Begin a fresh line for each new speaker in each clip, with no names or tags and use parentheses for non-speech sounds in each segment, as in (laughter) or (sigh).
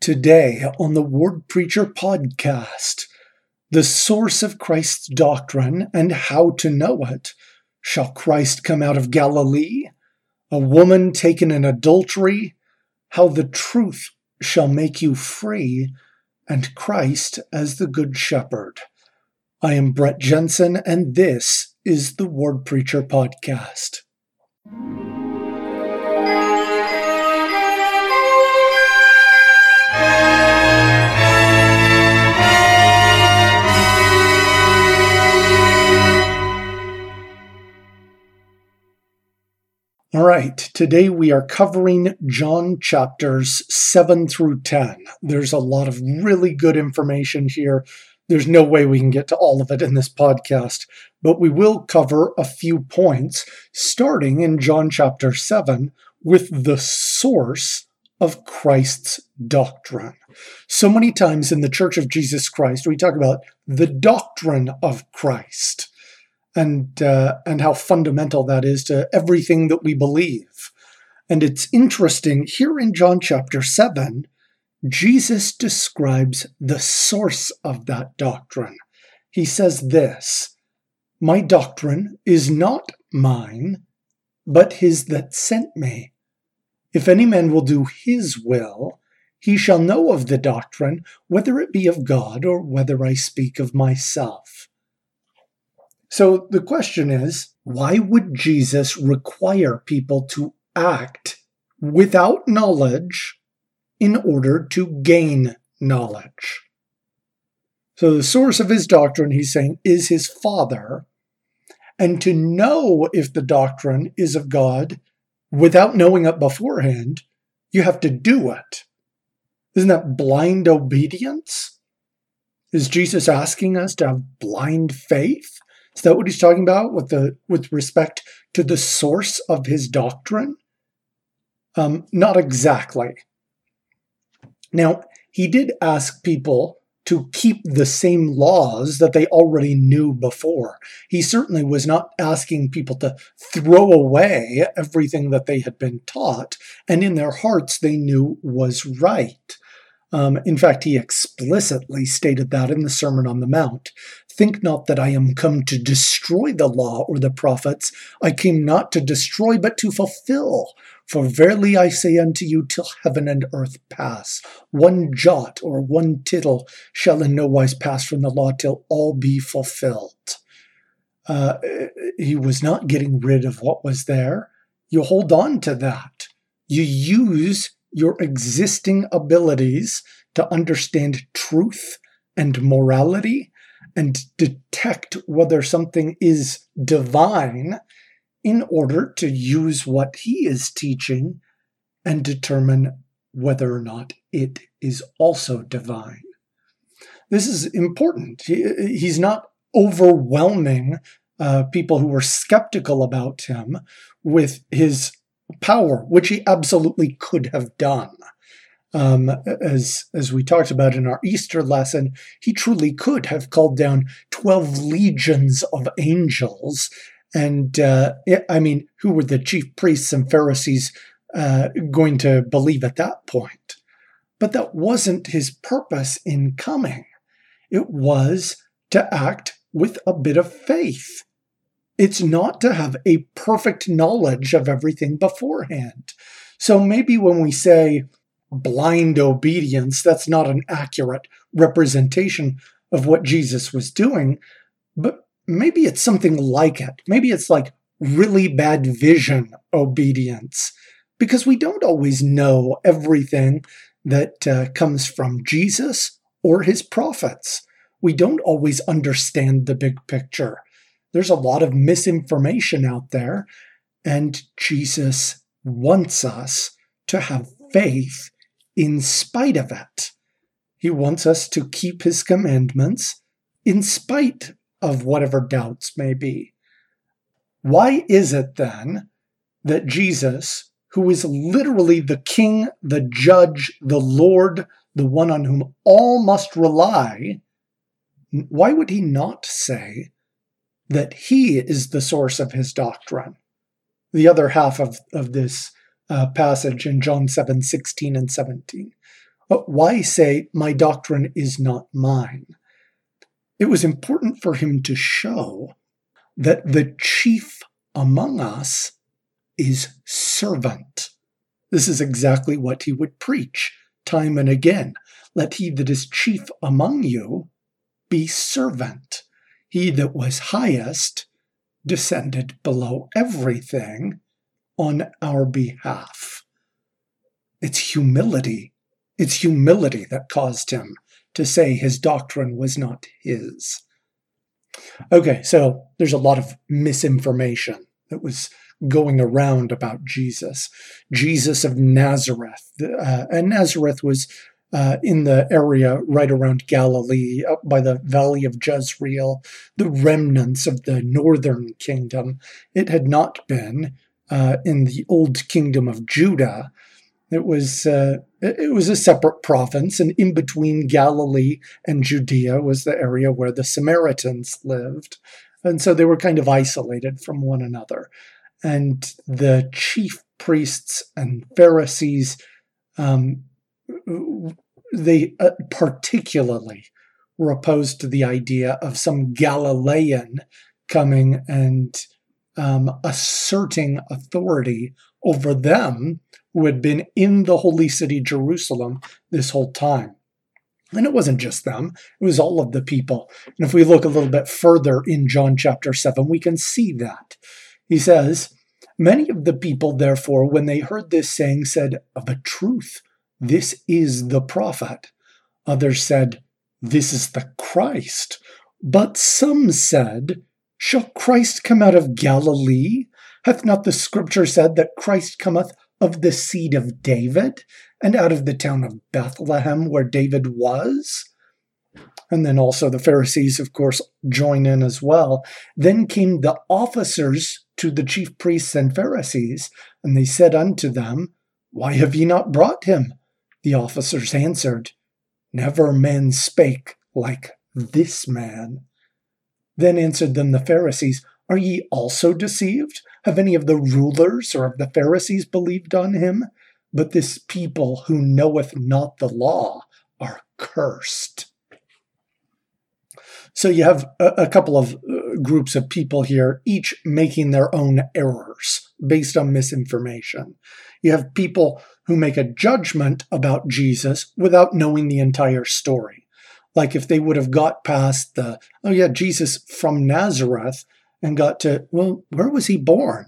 Today on the Ward Preacher podcast, the source of Christ's doctrine and how to know it. Shall Christ come out of Galilee? A woman taken in adultery? How the truth shall make you free, and Christ as the Good Shepherd. I am Brett Jensen, and this is the Ward Preacher podcast. All right, today we are covering John chapters 7 through 10. There's a lot of really good information here. There's no way we can get to all of it in this podcast, but we will cover a few points, starting in John chapter 7 with the source of Christ's doctrine. So many times in the Church of Jesus Christ, we talk about the doctrine of Christ and uh, and how fundamental that is to everything that we believe. And it's interesting here in John chapter 7, Jesus describes the source of that doctrine. He says this My doctrine is not mine, but his that sent me. If any man will do his will, he shall know of the doctrine, whether it be of God or whether I speak of myself. So the question is why would Jesus require people to act without knowledge in order to gain knowledge? So the source of his doctrine, he's saying, is his Father. And to know if the doctrine is of God without knowing it beforehand, you have to do it. Isn't that blind obedience? Is Jesus asking us to have blind faith? Is that what he's talking about with the with respect to the source of his doctrine? Um, not exactly. Now, he did ask people to keep the same laws that they already knew before. He certainly was not asking people to throw away everything that they had been taught and in their hearts they knew was right. Um, in fact, he explicitly stated that in the Sermon on the Mount. Think not that I am come to destroy the law or the prophets. I came not to destroy, but to fulfill. For verily I say unto you, till heaven and earth pass, one jot or one tittle shall in no wise pass from the law till all be fulfilled. Uh, he was not getting rid of what was there. You hold on to that. You use your existing abilities to understand truth and morality and detect whether something is divine in order to use what he is teaching and determine whether or not it is also divine. This is important. He, he's not overwhelming uh, people who were skeptical about him with his power, which he absolutely could have done um, as as we talked about in our Easter lesson, he truly could have called down twelve legions of angels, and uh, I mean, who were the chief priests and Pharisees uh, going to believe at that point? But that wasn't his purpose in coming. It was to act with a bit of faith. It's not to have a perfect knowledge of everything beforehand. So maybe when we say, blind obedience. That's not an accurate representation of what Jesus was doing, but maybe it's something like it. Maybe it's like really bad vision obedience, because we don't always know everything that uh, comes from Jesus or his prophets. We don't always understand the big picture. There's a lot of misinformation out there, and Jesus wants us to have faith in spite of it. He wants us to keep his commandments in spite of whatever doubts may be. Why is it then that Jesus, who is literally the king, the judge, the Lord, the one on whom all must rely, why would he not say that he is the source of his doctrine? The other half of, of this uh, passage in John 7 16 and 17. But why say, My doctrine is not mine? It was important for him to show that the chief among us is servant. This is exactly what he would preach time and again. Let he that is chief among you be servant. He that was highest descended below everything on our behalf. It's humility. It's humility that caused him to say his doctrine was not his. Okay, so there's a lot of misinformation that was going around about Jesus. Jesus of Nazareth. Uh, and Nazareth was uh, in the area right around Galilee, up by the valley of Jezreel, the remnants of the northern kingdom. It had not been uh, in the old kingdom of Judah. It was uh, it was a separate province, and in between Galilee and Judea was the area where the Samaritans lived, and so they were kind of isolated from one another. And the chief priests and Pharisees, um, they uh, particularly were opposed to the idea of some Galilean coming and um, asserting authority over them who had been in the holy city Jerusalem this whole time. And it wasn't just them, it was all of the people. And if we look a little bit further in John chapter 7, we can see that. He says, Many of the people, therefore, when they heard this saying, said, Of a truth, this is the prophet. Others said, This is the Christ. But some said, Shall Christ come out of Galilee? Hath not the scripture said that Christ cometh of the seed of David, and out of the town of Bethlehem where David was? And then also the Pharisees, of course, join in as well. Then came the officers to the chief priests and Pharisees, and they said unto them, Why have ye not brought him? The officers answered, Never man spake like this man. Then answered them the Pharisees, Are ye also deceived? Have any of the rulers or of the Pharisees believed on him? But this people who knoweth not the law are cursed. So you have a, a couple of uh, groups of people here, each making their own errors based on misinformation. You have people who make a judgment about Jesus without knowing the entire story. Like if they would have got past the, oh yeah, Jesus from Nazareth and got to, well, where was he born?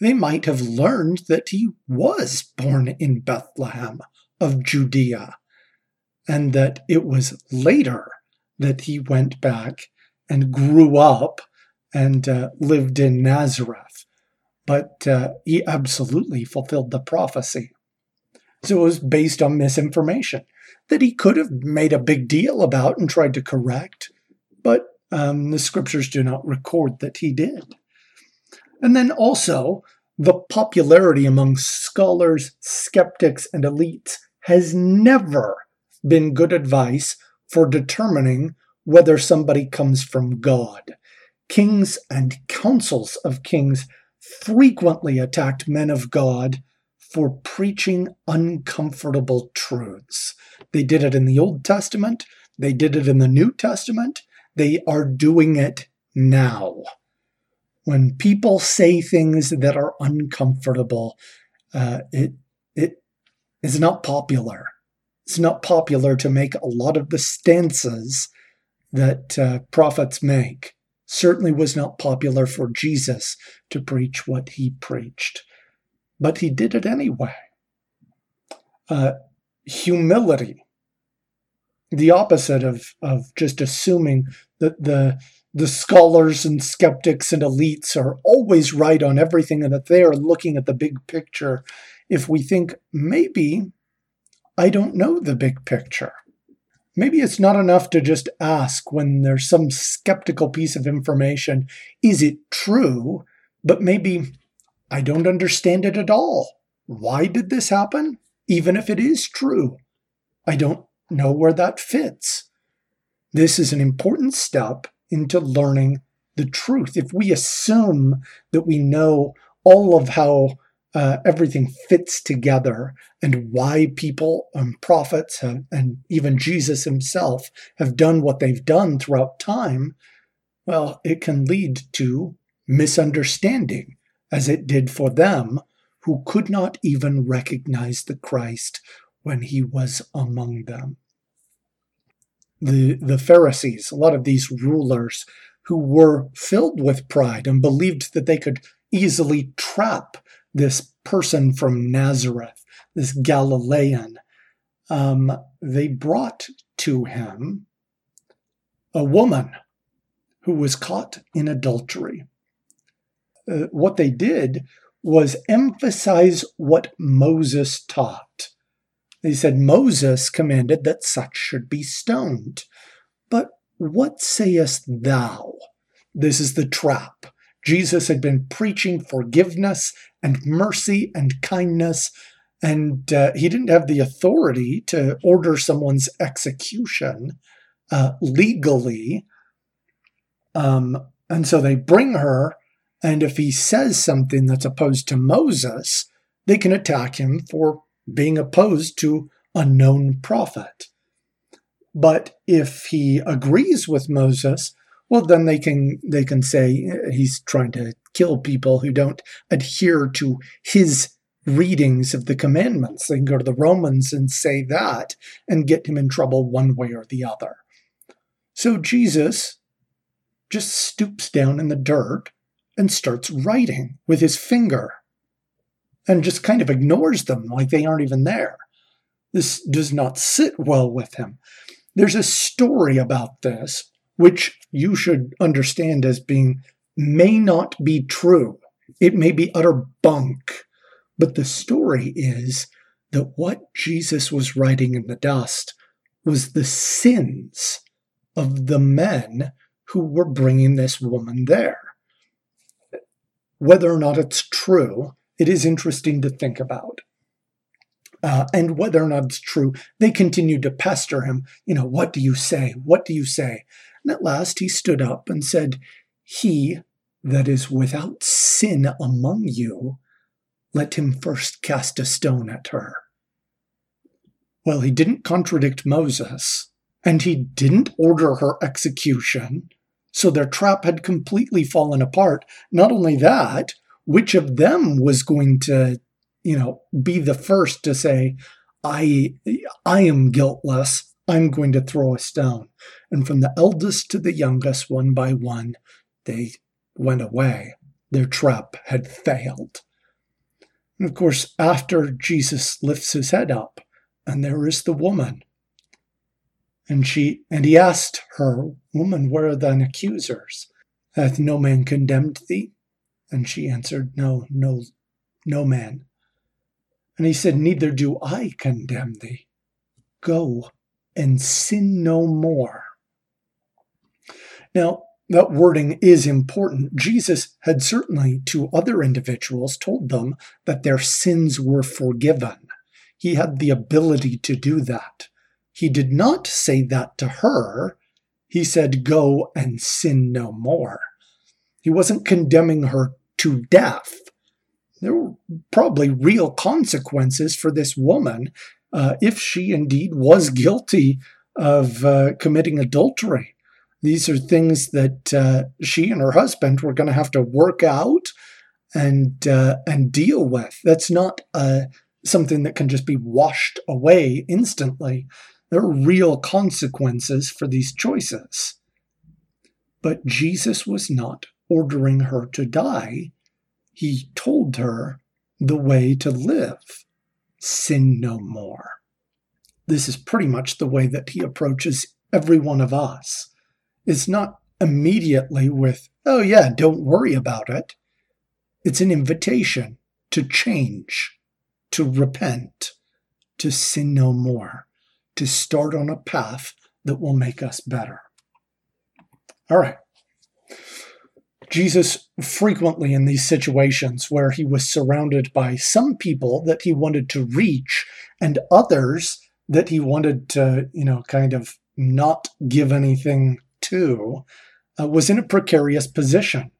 They might have learned that he was born in Bethlehem of Judea and that it was later that he went back and grew up and uh, lived in Nazareth. But uh, he absolutely fulfilled the prophecy. So it was based on misinformation that he could have made a big deal about and tried to correct, but um, the scriptures do not record that he did. And then also, the popularity among scholars, skeptics, and elites has never been good advice for determining whether somebody comes from God. Kings and councils of kings frequently attacked men of God for preaching uncomfortable truths. They did it in the Old Testament, they did it in the New Testament, they are doing it now. When people say things that are uncomfortable, uh, it it is not popular. It's not popular to make a lot of the stances that uh, prophets make. Certainly was not popular for Jesus to preach what he preached but he did it anyway. Uh, humility, the opposite of, of just assuming that the the scholars and skeptics and elites are always right on everything and that they are looking at the big picture. If we think maybe I don't know the big picture. Maybe it's not enough to just ask when there's some skeptical piece of information, is it true? But maybe I don't understand it at all. Why did this happen? Even if it is true, I don't know where that fits. This is an important step into learning the truth. If we assume that we know all of how uh, everything fits together and why people and prophets and even Jesus himself have done what they've done throughout time, well, it can lead to misunderstanding, as it did for them who could not even recognize the Christ when he was among them. The, the Pharisees, a lot of these rulers who were filled with pride and believed that they could easily trap this person from Nazareth, this Galilean, um, they brought to him a woman who was caught in adultery. Uh, what they did was emphasize what Moses taught. They said Moses commanded that such should be stoned. But what sayest thou? This is the trap. Jesus had been preaching forgiveness and mercy and kindness, and uh, he didn't have the authority to order someone's execution uh, legally. Um, and so they bring her, and if he says something that's opposed to Moses, they can attack him for being opposed to a known prophet. But if he agrees with Moses, well then they can they can say he's trying to kill people who don't adhere to his readings of the commandments they can go to the romans and say that and get him in trouble one way or the other so jesus just stoops down in the dirt and starts writing with his finger and just kind of ignores them like they aren't even there this does not sit well with him there's a story about this which you should understand as being may not be true. It may be utter bunk. But the story is that what Jesus was writing in the dust was the sins of the men who were bringing this woman there. Whether or not it's true, it is interesting to think about. Uh, and whether or not it's true, they continued to pester him. You know, what do you say? What do you say? And at last he stood up and said, He that is without sin among you, let him first cast a stone at her. Well, he didn't contradict Moses, and he didn't order her execution, so their trap had completely fallen apart. Not only that, which of them was going to, you know, be the first to say, I I am guiltless I'm going to throw a stone. And from the eldest to the youngest, one by one, they went away. Their trap had failed. And of course, after Jesus lifts his head up, and there is the woman. And she and he asked her, Woman, where are thine accusers? Hath no man condemned thee? And she answered, No, no, no man. And he said, Neither do I condemn thee. Go and sin no more. Now, that wording is important. Jesus had certainly to other individuals told them that their sins were forgiven. He had the ability to do that. He did not say that to her. He said, Go and sin no more. He wasn't condemning her to death. There were probably real consequences for this woman uh, if she indeed was guilty of uh, committing adultery. These are things that uh, she and her husband were going to have to work out and uh, and deal with. That's not uh, something that can just be washed away instantly. There are real consequences for these choices. But Jesus was not ordering her to die. He told her the way to live sin no more. This is pretty much the way that he approaches every one of us. It's not immediately with, oh, yeah, don't worry about it. It's an invitation to change, to repent, to sin no more, to start on a path that will make us better. All right. Jesus frequently in these situations where he was surrounded by some people that he wanted to reach and others that he wanted to, you know, kind of not give anything to, uh, was in a precarious position.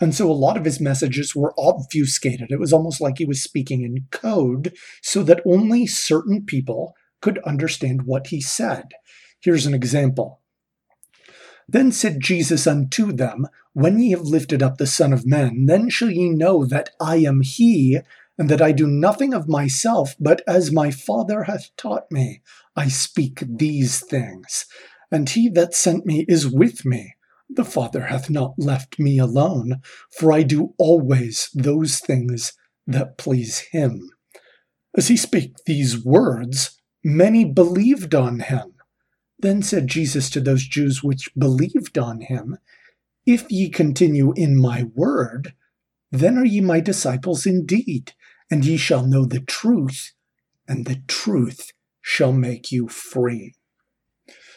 And so a lot of his messages were obfuscated. It was almost like he was speaking in code so that only certain people could understand what he said. Here's an example. Then said Jesus unto them, When ye have lifted up the Son of Man, then shall ye know that I am he, and that I do nothing of myself, but as my Father hath taught me, I speak these things. And he that sent me is with me. The Father hath not left me alone, for I do always those things that please him. As he spake these words, many believed on him. Then said Jesus to those Jews which believed on him, If ye continue in my word, then are ye my disciples indeed, and ye shall know the truth, and the truth shall make you free.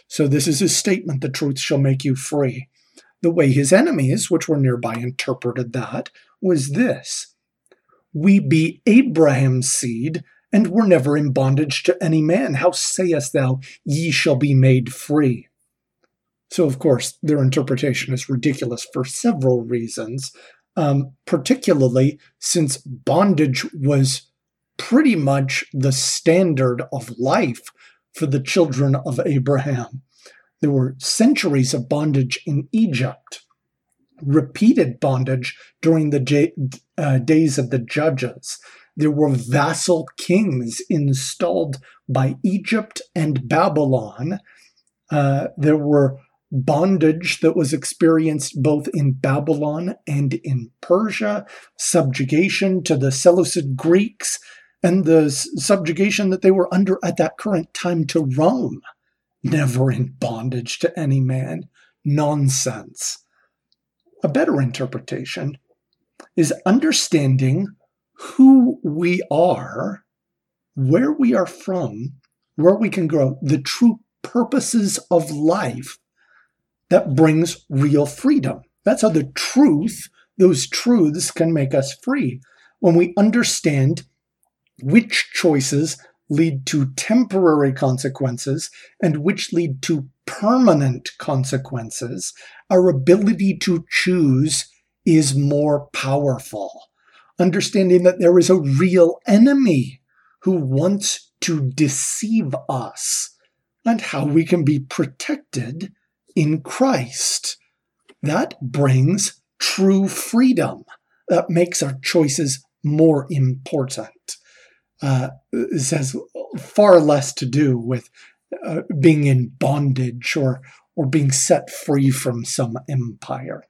So, this is his statement the truth shall make you free. The way his enemies, which were nearby, interpreted that was this We be Abraham's seed and were never in bondage to any man. How sayest thou, ye shall be made free? So, of course, their interpretation is ridiculous for several reasons, um, particularly since bondage was pretty much the standard of life for the children of Abraham. There were centuries of bondage in Egypt, repeated bondage during the j- uh, days of the judges. There were vassal kings installed by Egypt and Babylon. Uh, there were bondage that was experienced both in Babylon and in Persia, subjugation to the Seleucid Greeks, and the subjugation that they were under at that current time to Rome. Never in bondage to any man. Nonsense. A better interpretation is understanding who we are, where we are from, where we can grow, the true purposes of life that brings real freedom. That's how the truth, those truths can make us free. When we understand which choices lead to temporary consequences and which lead to permanent consequences, our ability to choose is more powerful understanding that there is a real enemy who wants to deceive us and how we can be protected in Christ. That brings true freedom. That makes our choices more important. Uh, this has far less to do with uh, being in bondage or or being set free from some empire.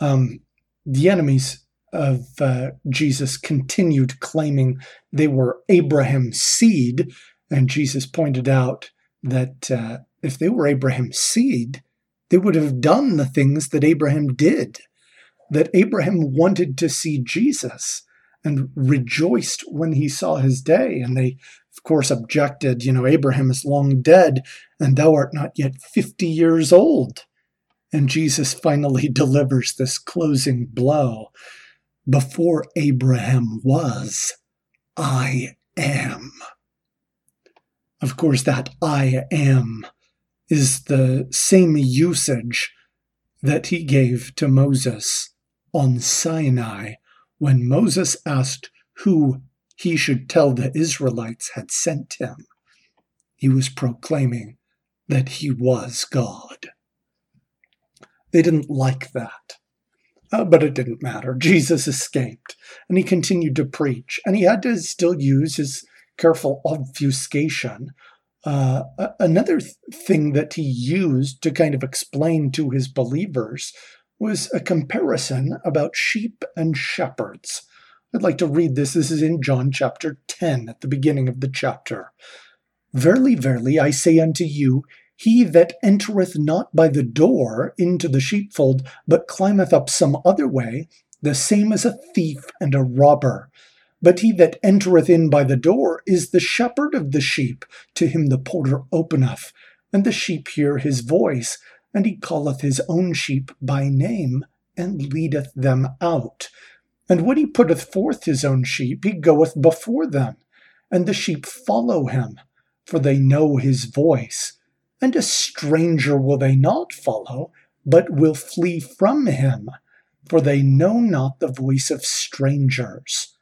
Um, the enemies of uh, Jesus continued claiming they were Abraham's seed, and Jesus pointed out that uh, if they were Abraham's seed, they would have done the things that Abraham did. That Abraham wanted to see Jesus and rejoiced when he saw his day. And they, of course, objected, you know, Abraham is long dead, and thou art not yet 50 years old. And Jesus finally (laughs) delivers this closing blow before Abraham was, I am. Of course, that I am is the same usage that he gave to Moses on Sinai when Moses asked who he should tell the Israelites had sent him. He was proclaiming that he was God. They didn't like that. Uh, but it didn't matter. Jesus escaped and he continued to preach. And he had to still use his careful obfuscation. Uh, another th- thing that he used to kind of explain to his believers was a comparison about sheep and shepherds. I'd like to read this. This is in John chapter 10 at the beginning of the chapter. Verily, verily, I say unto you, he that entereth not by the door into the sheepfold, but climbeth up some other way, the same is a thief and a robber. But he that entereth in by the door is the shepherd of the sheep. To him the porter openeth, and the sheep hear his voice, and he calleth his own sheep by name, and leadeth them out. And when he putteth forth his own sheep, he goeth before them, and the sheep follow him, for they know his voice and a stranger will they not follow, but will flee from him, for they know not the voice of strangers.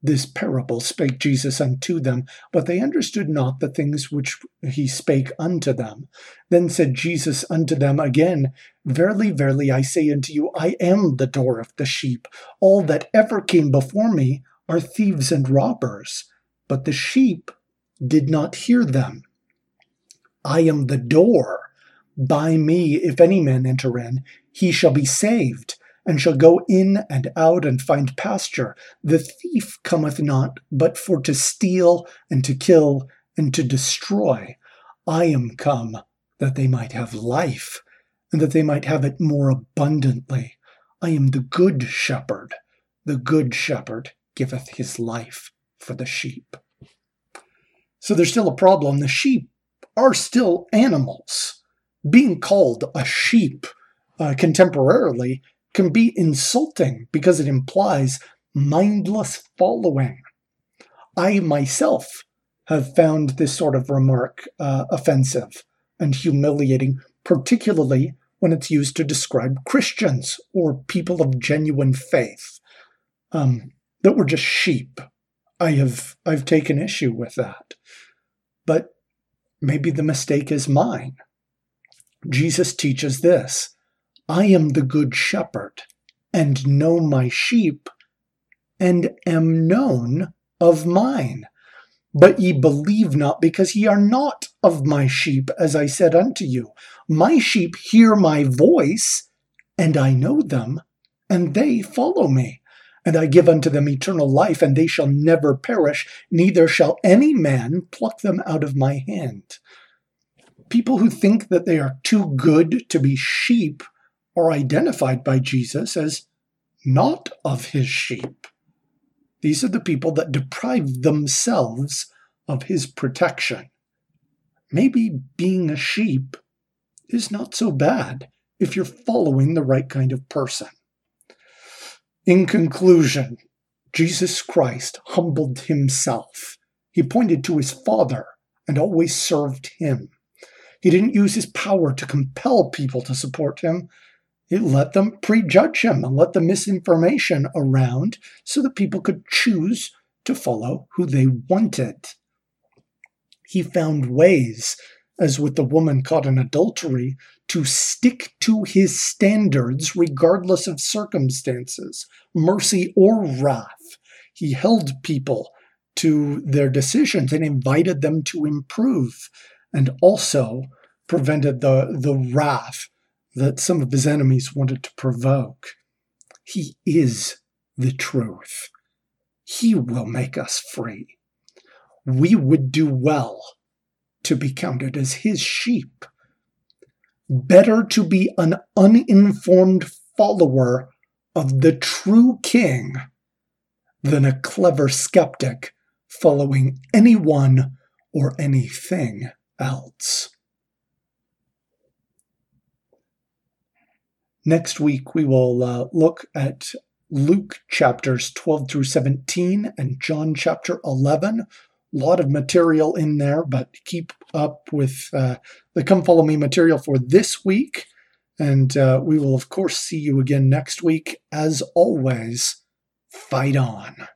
This parable spake Jesus unto them, but they understood not the things which he spake unto them. Then said Jesus unto them again, Verily, verily, I say unto you, I am the door of the sheep. All that ever came before me are thieves and robbers, but the sheep did not hear them. I am the door. By me, if any man enter in, he shall be saved and shall go in and out and find pasture. The thief cometh not but for to steal and to kill and to destroy. I am come that they might have life, and that they might have it more abundantly. I am the good shepherd. The good shepherd giveth his life for the sheep. So there's still a problem. The sheep are still animals. Being called a sheep uh, contemporarily can be insulting because it implies mindless following. I myself have found this sort of remark uh, offensive and humiliating, particularly when it's used to describe Christians or people of genuine faith um, that were just sheep. I have I've taken issue with that, but maybe the mistake is mine. Jesus teaches this I am the good shepherd, and know my sheep, and am known of mine. But ye believe not, because ye are not of my sheep, as I said unto you. My sheep hear my voice, and I know them, and they follow me. And I give unto them eternal life, and they shall never perish, neither shall any man pluck them out of my hand. People who think that they are too good to be sheep are identified by Jesus as not of his sheep. These are the people that deprive themselves of his protection. Maybe being a sheep is not so bad if you're following the right kind of person. In conclusion, Jesus Christ humbled himself. He pointed to his Father and always served him. He didn't use his power to compel people to support him, He let them prejudge him and let the misinformation around so that people could choose to follow who they wanted. He found ways, as with the woman caught in adultery, to stick to his standards regardless of circumstances, mercy or wrath. He held people to their decisions and invited them to improve, and also prevented the, the wrath that some of his enemies wanted to provoke. He is the truth. He will make us free. We would do well to be counted as his sheep. Better to be an uninformed follower of the true king than a clever skeptic following anyone or anything else. Next week, we will uh, look at Luke chapters 12 through 17 and John chapter 11. Lot of material in there, but keep up with uh, the Come Follow Me material for this week. And uh, we will, of course, see you again next week. As always, fight on.